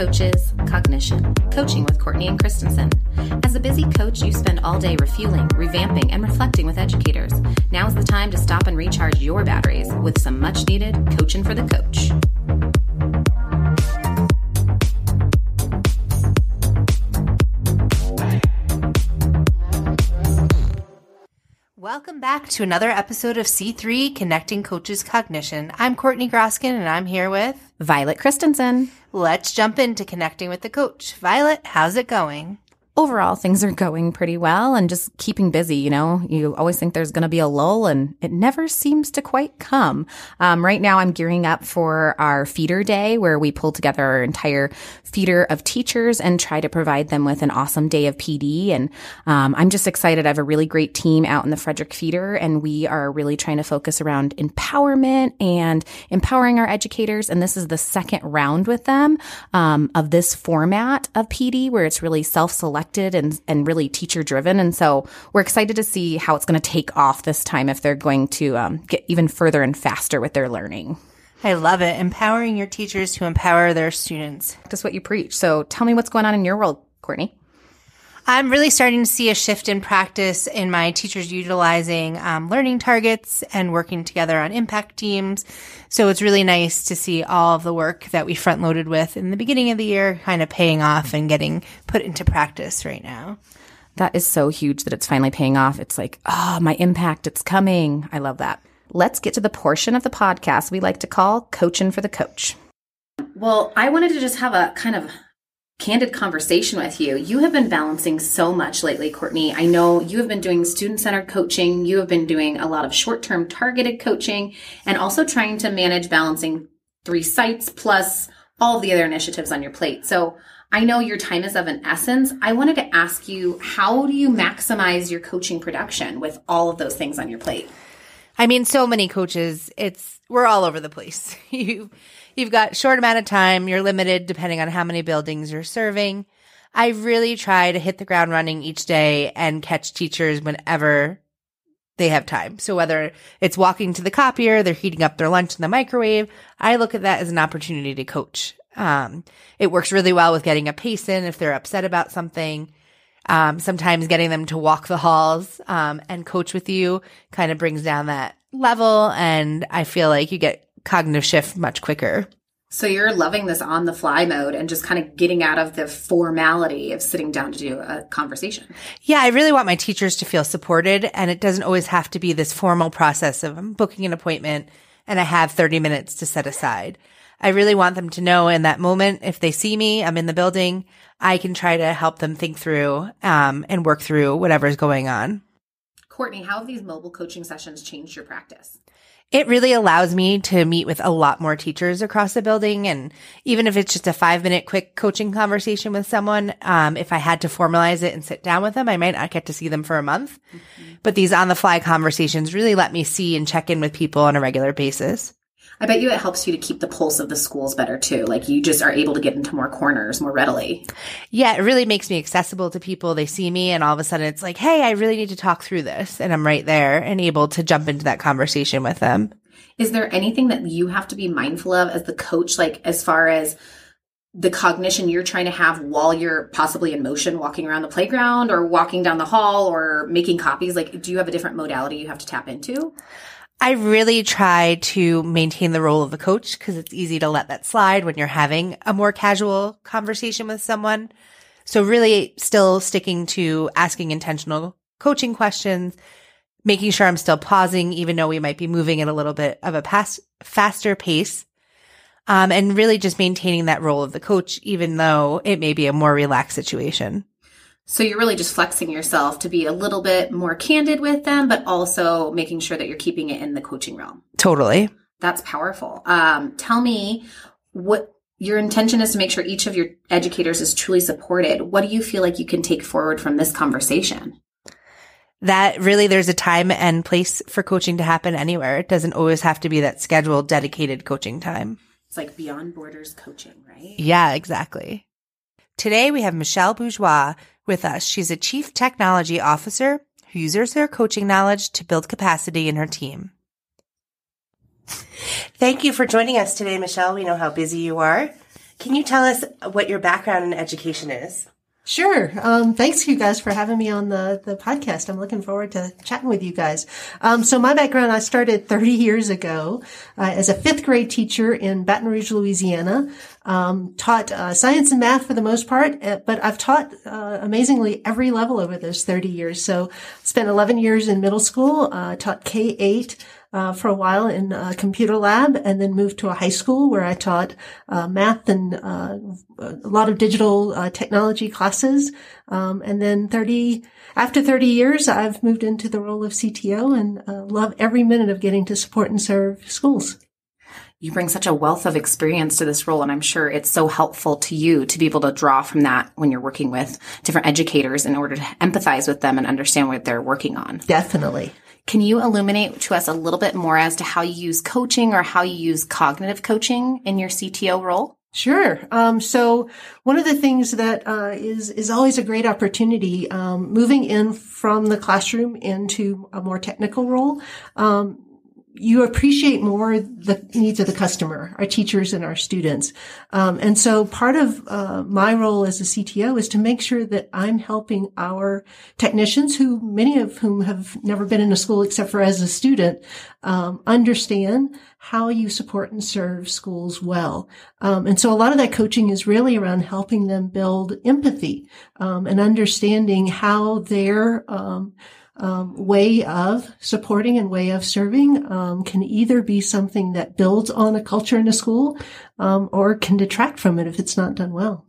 C3 Connecting Coaches Cognition. Coaching with Courtney and Christensen. As a busy coach, you spend all day refueling, revamping, and reflecting with educators. Now is the time to stop and recharge your batteries with some much needed coaching for the coach. Welcome back to another episode of C3 Connecting Coaches Cognition. I'm Courtney Groskin and I'm here with Violet Christensen. Let's jump into connecting with the coach. Violet, how's it going? Overall things are going pretty well and just keeping busy. You know, you always think there's going to be a lull and it never seems to quite come. Um, right now I'm gearing up for our feeder day where we pull together our entire feeder of teachers and try to provide them with an awesome day of PD. And, um, I'm just excited. I have a really great team out in the Frederick feeder and we are really trying to focus around empowerment and empowering our educators. And this is the second round with them, um, of this format of PD where it's really self-selected and, and really teacher driven. And so we're excited to see how it's going to take off this time if they're going to um, get even further and faster with their learning. I love it. Empowering your teachers to empower their students. That's what you preach. So tell me what's going on in your world, Courtney. I'm really starting to see a shift in practice in my teachers utilizing um, learning targets and working together on impact teams. So it's really nice to see all of the work that we front loaded with in the beginning of the year kind of paying off and getting put into practice right now. That is so huge that it's finally paying off. It's like, oh, my impact, it's coming. I love that. Let's get to the portion of the podcast we like to call Coaching for the Coach. Well, I wanted to just have a kind of candid conversation with you. You have been balancing so much lately, Courtney. I know you have been doing student centered coaching. You have been doing a lot of short term targeted coaching and also trying to manage balancing three sites plus all the other initiatives on your plate. So I know your time is of an essence. I wanted to ask you, how do you maximize your coaching production with all of those things on your plate? I mean, so many coaches, it's, we're all over the place. you, You've got short amount of time. You're limited depending on how many buildings you're serving. I really try to hit the ground running each day and catch teachers whenever they have time. So whether it's walking to the copier, they're heating up their lunch in the microwave, I look at that as an opportunity to coach. Um, it works really well with getting a pace in if they're upset about something. Um, sometimes getting them to walk the halls, um, and coach with you kind of brings down that level. And I feel like you get cognitive shift much quicker. So you're loving this on the fly mode and just kind of getting out of the formality of sitting down to do a conversation. Yeah, I really want my teachers to feel supported and it doesn't always have to be this formal process of I'm booking an appointment and I have 30 minutes to set aside. I really want them to know in that moment, if they see me, I'm in the building, I can try to help them think through um, and work through whatever's going on. Courtney, how have these mobile coaching sessions changed your practice? It really allows me to meet with a lot more teachers across the building. And even if it's just a five minute quick coaching conversation with someone, um, if I had to formalize it and sit down with them, I might not get to see them for a month. Mm-hmm. But these on the fly conversations really let me see and check in with people on a regular basis. I bet you it helps you to keep the pulse of the schools better too. Like you just are able to get into more corners more readily. Yeah, it really makes me accessible to people. They see me and all of a sudden it's like, hey, I really need to talk through this. And I'm right there and able to jump into that conversation with them. Is there anything that you have to be mindful of as the coach, like as far as the cognition you're trying to have while you're possibly in motion walking around the playground or walking down the hall or making copies like do you have a different modality you have to tap into I really try to maintain the role of the coach because it's easy to let that slide when you're having a more casual conversation with someone. So really still sticking to asking intentional coaching questions, making sure I'm still pausing, even though we might be moving at a little bit of a faster pace. Um, and really just maintaining that role of the coach, even though it may be a more relaxed situation. So you're really just flexing yourself to be a little bit more candid with them, but also making sure that you're keeping it in the coaching realm. Totally. That's powerful. Um, tell me what your intention is to make sure each of your educators is truly supported. What do you feel like you can take forward from this conversation? That really there's a time and place for coaching to happen anywhere. It doesn't always have to be that scheduled, dedicated coaching time. It's like beyond borders coaching, right? Yeah, exactly. Today we have Michelle Bourgeois with us. She's a chief technology officer who uses her coaching knowledge to build capacity in her team. Thank you for joining us today, Michelle. We know how busy you are. Can you tell us what your background in education is? Sure. Um, thanks you guys for having me on the, the podcast. I'm looking forward to chatting with you guys. Um, so my background, I started 30 years ago uh, as a fifth grade teacher in Baton Rouge, Louisiana. Um, taught uh, science and math for the most part, uh, but I've taught uh, amazingly every level over those 30 years. So spent 11 years in middle school, uh, taught K-8, uh, for a while in a computer lab and then moved to a high school where I taught uh, math and uh, a lot of digital uh, technology classes. Um, and then 30, after 30 years, I've moved into the role of CTO and uh, love every minute of getting to support and serve schools. You bring such a wealth of experience to this role, and I'm sure it's so helpful to you to be able to draw from that when you're working with different educators in order to empathize with them and understand what they're working on. Definitely. Can you illuminate to us a little bit more as to how you use coaching or how you use cognitive coaching in your CTO role? Sure. Um, so one of the things that uh, is is always a great opportunity, um, moving in from the classroom into a more technical role. Um, you appreciate more the needs of the customer, our teachers and our students. Um, and so part of uh, my role as a CTO is to make sure that I'm helping our technicians, who many of whom have never been in a school except for as a student, um, understand how you support and serve schools well. Um, and so a lot of that coaching is really around helping them build empathy um, and understanding how their um, way of supporting and way of serving um, can either be something that builds on a culture in a school um, or can detract from it if it's not done well.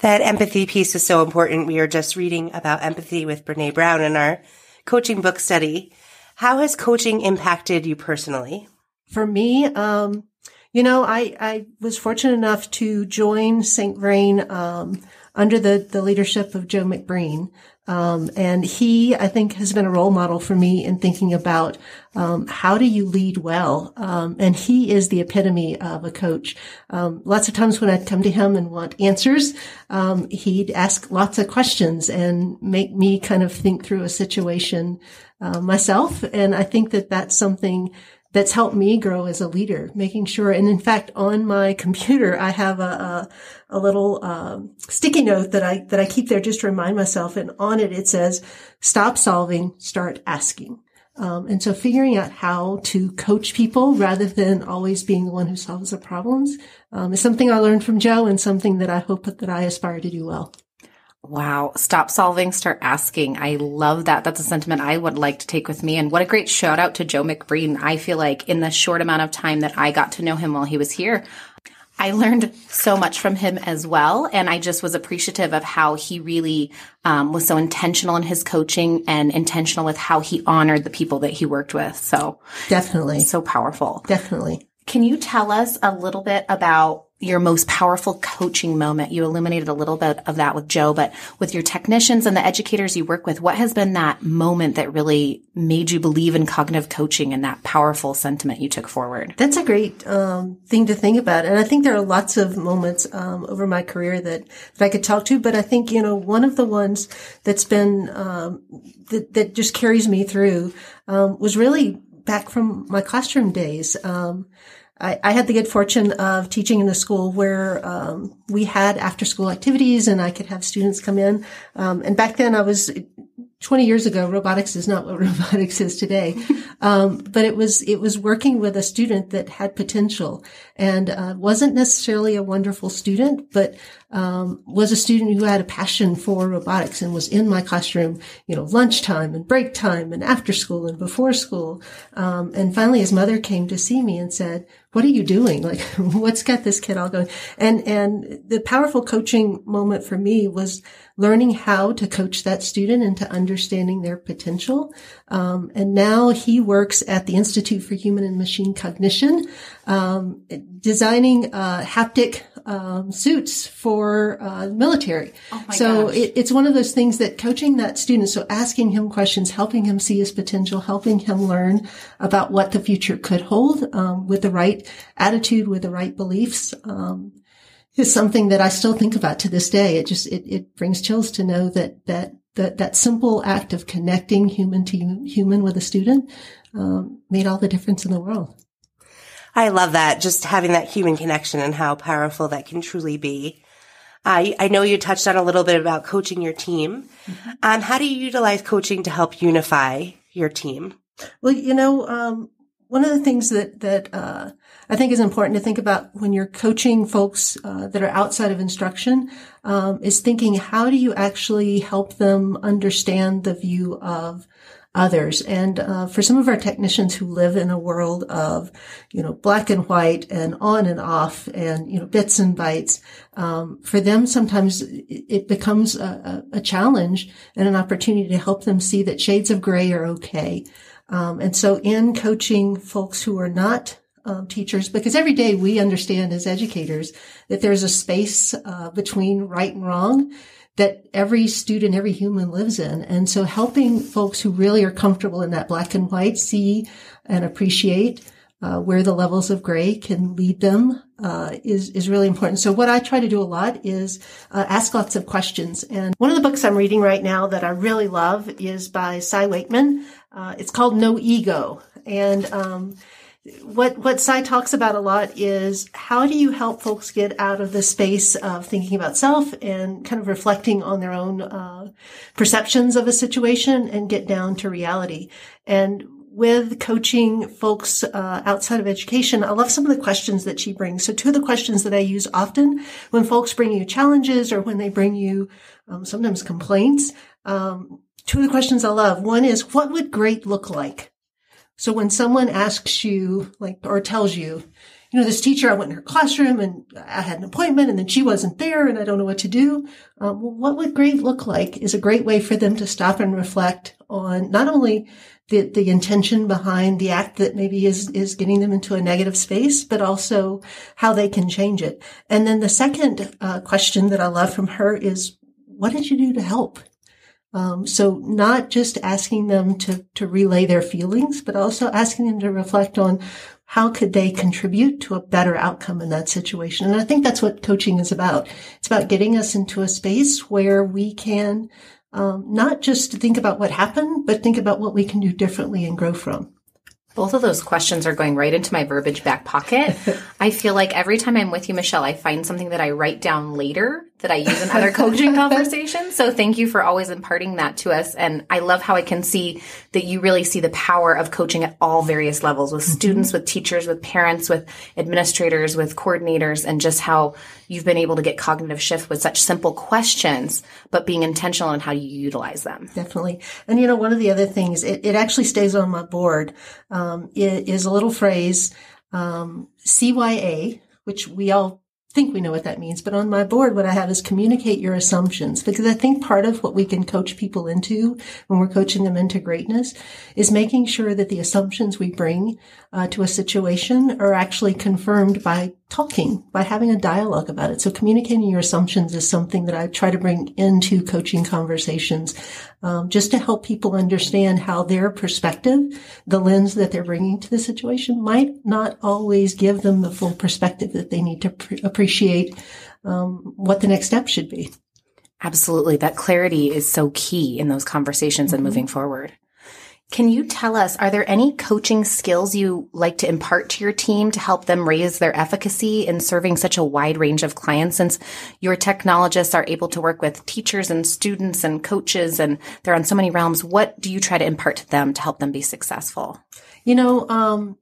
That empathy piece is so important. We are just reading about empathy with Brene Brown in our coaching book study. How has coaching impacted you personally? For me, um, you know, I, I was fortunate enough to join St. Vrain um, under the, the leadership of Joe McBreen. Um, and he, I think, has been a role model for me in thinking about um, how do you lead well. Um, and he is the epitome of a coach. Um, lots of times when I'd come to him and want answers, um, he'd ask lots of questions and make me kind of think through a situation uh, myself. And I think that that's something that's helped me grow as a leader, making sure. And in fact, on my computer, I have a, a, a little um, sticky note that I that I keep there just to remind myself. And on it, it says, "Stop solving, start asking." Um, and so, figuring out how to coach people rather than always being the one who solves the problems um, is something I learned from Joe, and something that I hope that I aspire to do well. Wow. Stop solving, start asking. I love that. That's a sentiment I would like to take with me. And what a great shout out to Joe McBreen. I feel like in the short amount of time that I got to know him while he was here, I learned so much from him as well. And I just was appreciative of how he really um, was so intentional in his coaching and intentional with how he honored the people that he worked with. So definitely so powerful. Definitely. Can you tell us a little bit about your most powerful coaching moment? You illuminated a little bit of that with Joe, but with your technicians and the educators you work with, what has been that moment that really made you believe in cognitive coaching and that powerful sentiment you took forward? That's a great um, thing to think about. And I think there are lots of moments um, over my career that, that I could talk to, but I think, you know, one of the ones that's been, um, that, that just carries me through um, was really back from my classroom days. Um, I, I, had the good fortune of teaching in a school where um, we had after school activities and I could have students come in. Um, and back then I was 20 years ago, robotics is not what robotics is today. Um, but it was, it was working with a student that had potential and, uh, wasn't necessarily a wonderful student, but, um, was a student who had a passion for robotics and was in my classroom, you know, lunchtime and break time and after school and before school. Um, and finally his mother came to see me and said, what are you doing? Like, what's got this kid all going? And, and the powerful coaching moment for me was learning how to coach that student into understanding their potential. Um, and now he works at the Institute for Human and Machine Cognition, um, designing uh, haptic um, suits for uh, military. Oh so it, it's one of those things that coaching that student, so asking him questions, helping him see his potential, helping him learn about what the future could hold um, with the right attitude, with the right beliefs. Um, is something that I still think about to this day. It just, it, it brings chills to know that, that, that, that simple act of connecting human to human with a student, um, made all the difference in the world. I love that. Just having that human connection and how powerful that can truly be. I, I know you touched on a little bit about coaching your team. Mm-hmm. Um, how do you utilize coaching to help unify your team? Well, you know, um, one of the things that that uh, I think is important to think about when you're coaching folks uh, that are outside of instruction um, is thinking how do you actually help them understand the view of others. And uh, for some of our technicians who live in a world of, you know, black and white and on and off and, you know, bits and bytes, um, for them sometimes it becomes a, a, challenge and an opportunity to help them see that shades of gray are okay. Um, and so in coaching folks who are not um, teachers, because every day we understand as educators that there's a space uh, between right and wrong that every student, every human lives in. And so helping folks who really are comfortable in that black and white see and appreciate uh, where the levels of gray can lead them uh, is is really important. So what I try to do a lot is uh, ask lots of questions. And one of the books I'm reading right now that I really love is by Cy Wakeman. Uh, it's called No Ego, and um, what what Cy talks about a lot is how do you help folks get out of the space of thinking about self and kind of reflecting on their own uh, perceptions of a situation and get down to reality. And with coaching folks uh, outside of education, I love some of the questions that she brings. So two of the questions that I use often when folks bring you challenges or when they bring you um, sometimes complaints. Um, two of the questions I love. One is, what would great look like? So when someone asks you, like, or tells you, you know, this teacher, I went in her classroom and I had an appointment and then she wasn't there and I don't know what to do. Um, what would great look like is a great way for them to stop and reflect on not only the, the intention behind the act that maybe is, is getting them into a negative space, but also how they can change it. And then the second uh, question that I love from her is, what did you do to help? Um, so not just asking them to, to relay their feelings, but also asking them to reflect on how could they contribute to a better outcome in that situation. And I think that's what coaching is about. It's about getting us into a space where we can um, not just think about what happened, but think about what we can do differently and grow from. Both of those questions are going right into my verbiage back pocket. I feel like every time I'm with you, Michelle, I find something that I write down later that I use in other coaching conversations. So thank you for always imparting that to us. And I love how I can see that you really see the power of coaching at all various levels with mm-hmm. students, with teachers, with parents, with administrators, with coordinators, and just how you've been able to get cognitive shift with such simple questions, but being intentional in how you utilize them. Definitely. And you know, one of the other things, it, it actually stays on my board, um, is a little phrase, um, CYA, which we all think we know what that means, but on my board, what I have is communicate your assumptions because I think part of what we can coach people into when we're coaching them into greatness is making sure that the assumptions we bring uh, to a situation are actually confirmed by talking, by having a dialogue about it. So communicating your assumptions is something that I try to bring into coaching conversations, um, just to help people understand how their perspective, the lens that they're bringing to the situation might not always give them the full perspective that they need to pre- appreciate um, what the next step should be. Absolutely. That clarity is so key in those conversations mm-hmm. and moving forward. Can you tell us, are there any coaching skills you like to impart to your team to help them raise their efficacy in serving such a wide range of clients? Since your technologists are able to work with teachers and students and coaches and they're on so many realms, what do you try to impart to them to help them be successful? You know, um,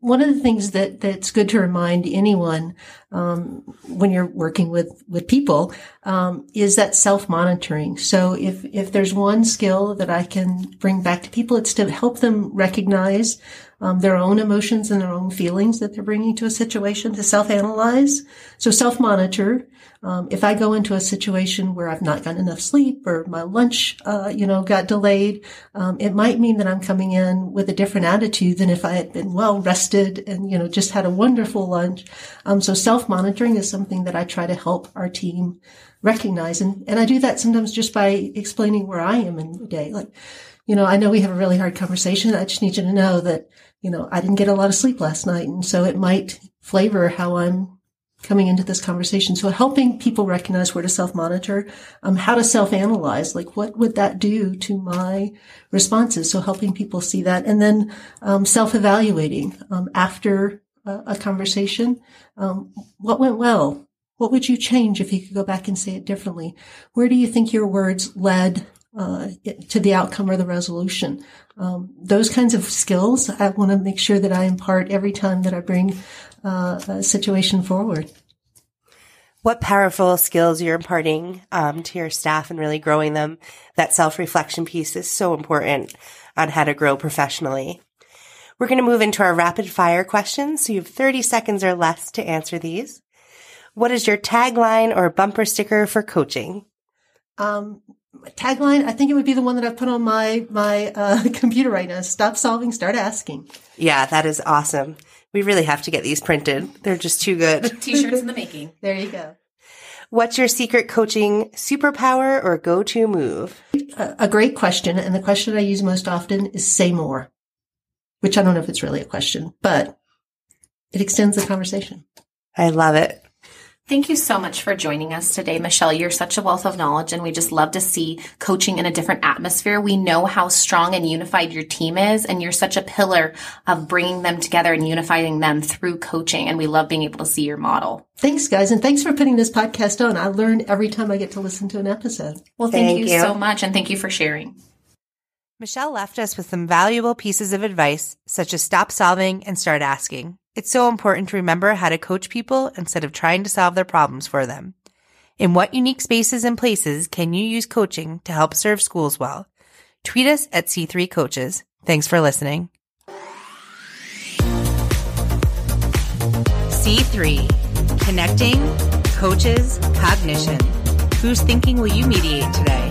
one of the things that that's good to remind anyone um, when you're working with with people um, is that self monitoring. So if if there's one skill that I can bring back to people, it's to help them recognize um, their own emotions and their own feelings that they're bringing to a situation to self analyze. So self monitor. Um, if I go into a situation where I've not gotten enough sleep or my lunch, uh, you know, got delayed, um, it might mean that I'm coming in with a different attitude than if I had been well rested and, you know, just had a wonderful lunch. Um, so self monitoring is something that I try to help our team recognize. And, and I do that sometimes just by explaining where I am in the day. Like, you know, I know we have a really hard conversation. I just need you to know that, you know, I didn't get a lot of sleep last night. And so it might flavor how I'm coming into this conversation. So helping people recognize where to self-monitor, um, how to self-analyze, like what would that do to my responses? So helping people see that and then, um, self-evaluating, um, after a, a conversation. Um, what went well? What would you change if you could go back and say it differently? Where do you think your words led uh, to the outcome or the resolution? Um, those kinds of skills, I want to make sure that I impart every time that I bring uh, a situation forward. What powerful skills you're imparting um, to your staff and really growing them. That self reflection piece is so important on how to grow professionally. We're going to move into our rapid fire questions. So you have 30 seconds or less to answer these. What is your tagline or bumper sticker for coaching? Um, tagline, I think it would be the one that I've put on my, my, uh, computer right now. Stop solving, start asking. Yeah, that is awesome. We really have to get these printed. They're just too good. T-shirts in the making. There you go. What's your secret coaching superpower or go-to move? A, a great question. And the question I use most often is say more, which I don't know if it's really a question, but it extends the conversation. I love it. Thank you so much for joining us today, Michelle. You're such a wealth of knowledge, and we just love to see coaching in a different atmosphere. We know how strong and unified your team is, and you're such a pillar of bringing them together and unifying them through coaching. And we love being able to see your model. Thanks, guys. And thanks for putting this podcast on. I learn every time I get to listen to an episode. Well, thank, Thank you, you. so much, and thank you for sharing. Michelle left us with some valuable pieces of advice, such as stop solving and start asking. It's so important to remember how to coach people instead of trying to solve their problems for them. In what unique spaces and places can you use coaching to help serve schools well? Tweet us at C3 Coaches. Thanks for listening. C3 Connecting Coaches Cognition. Whose thinking will you mediate today?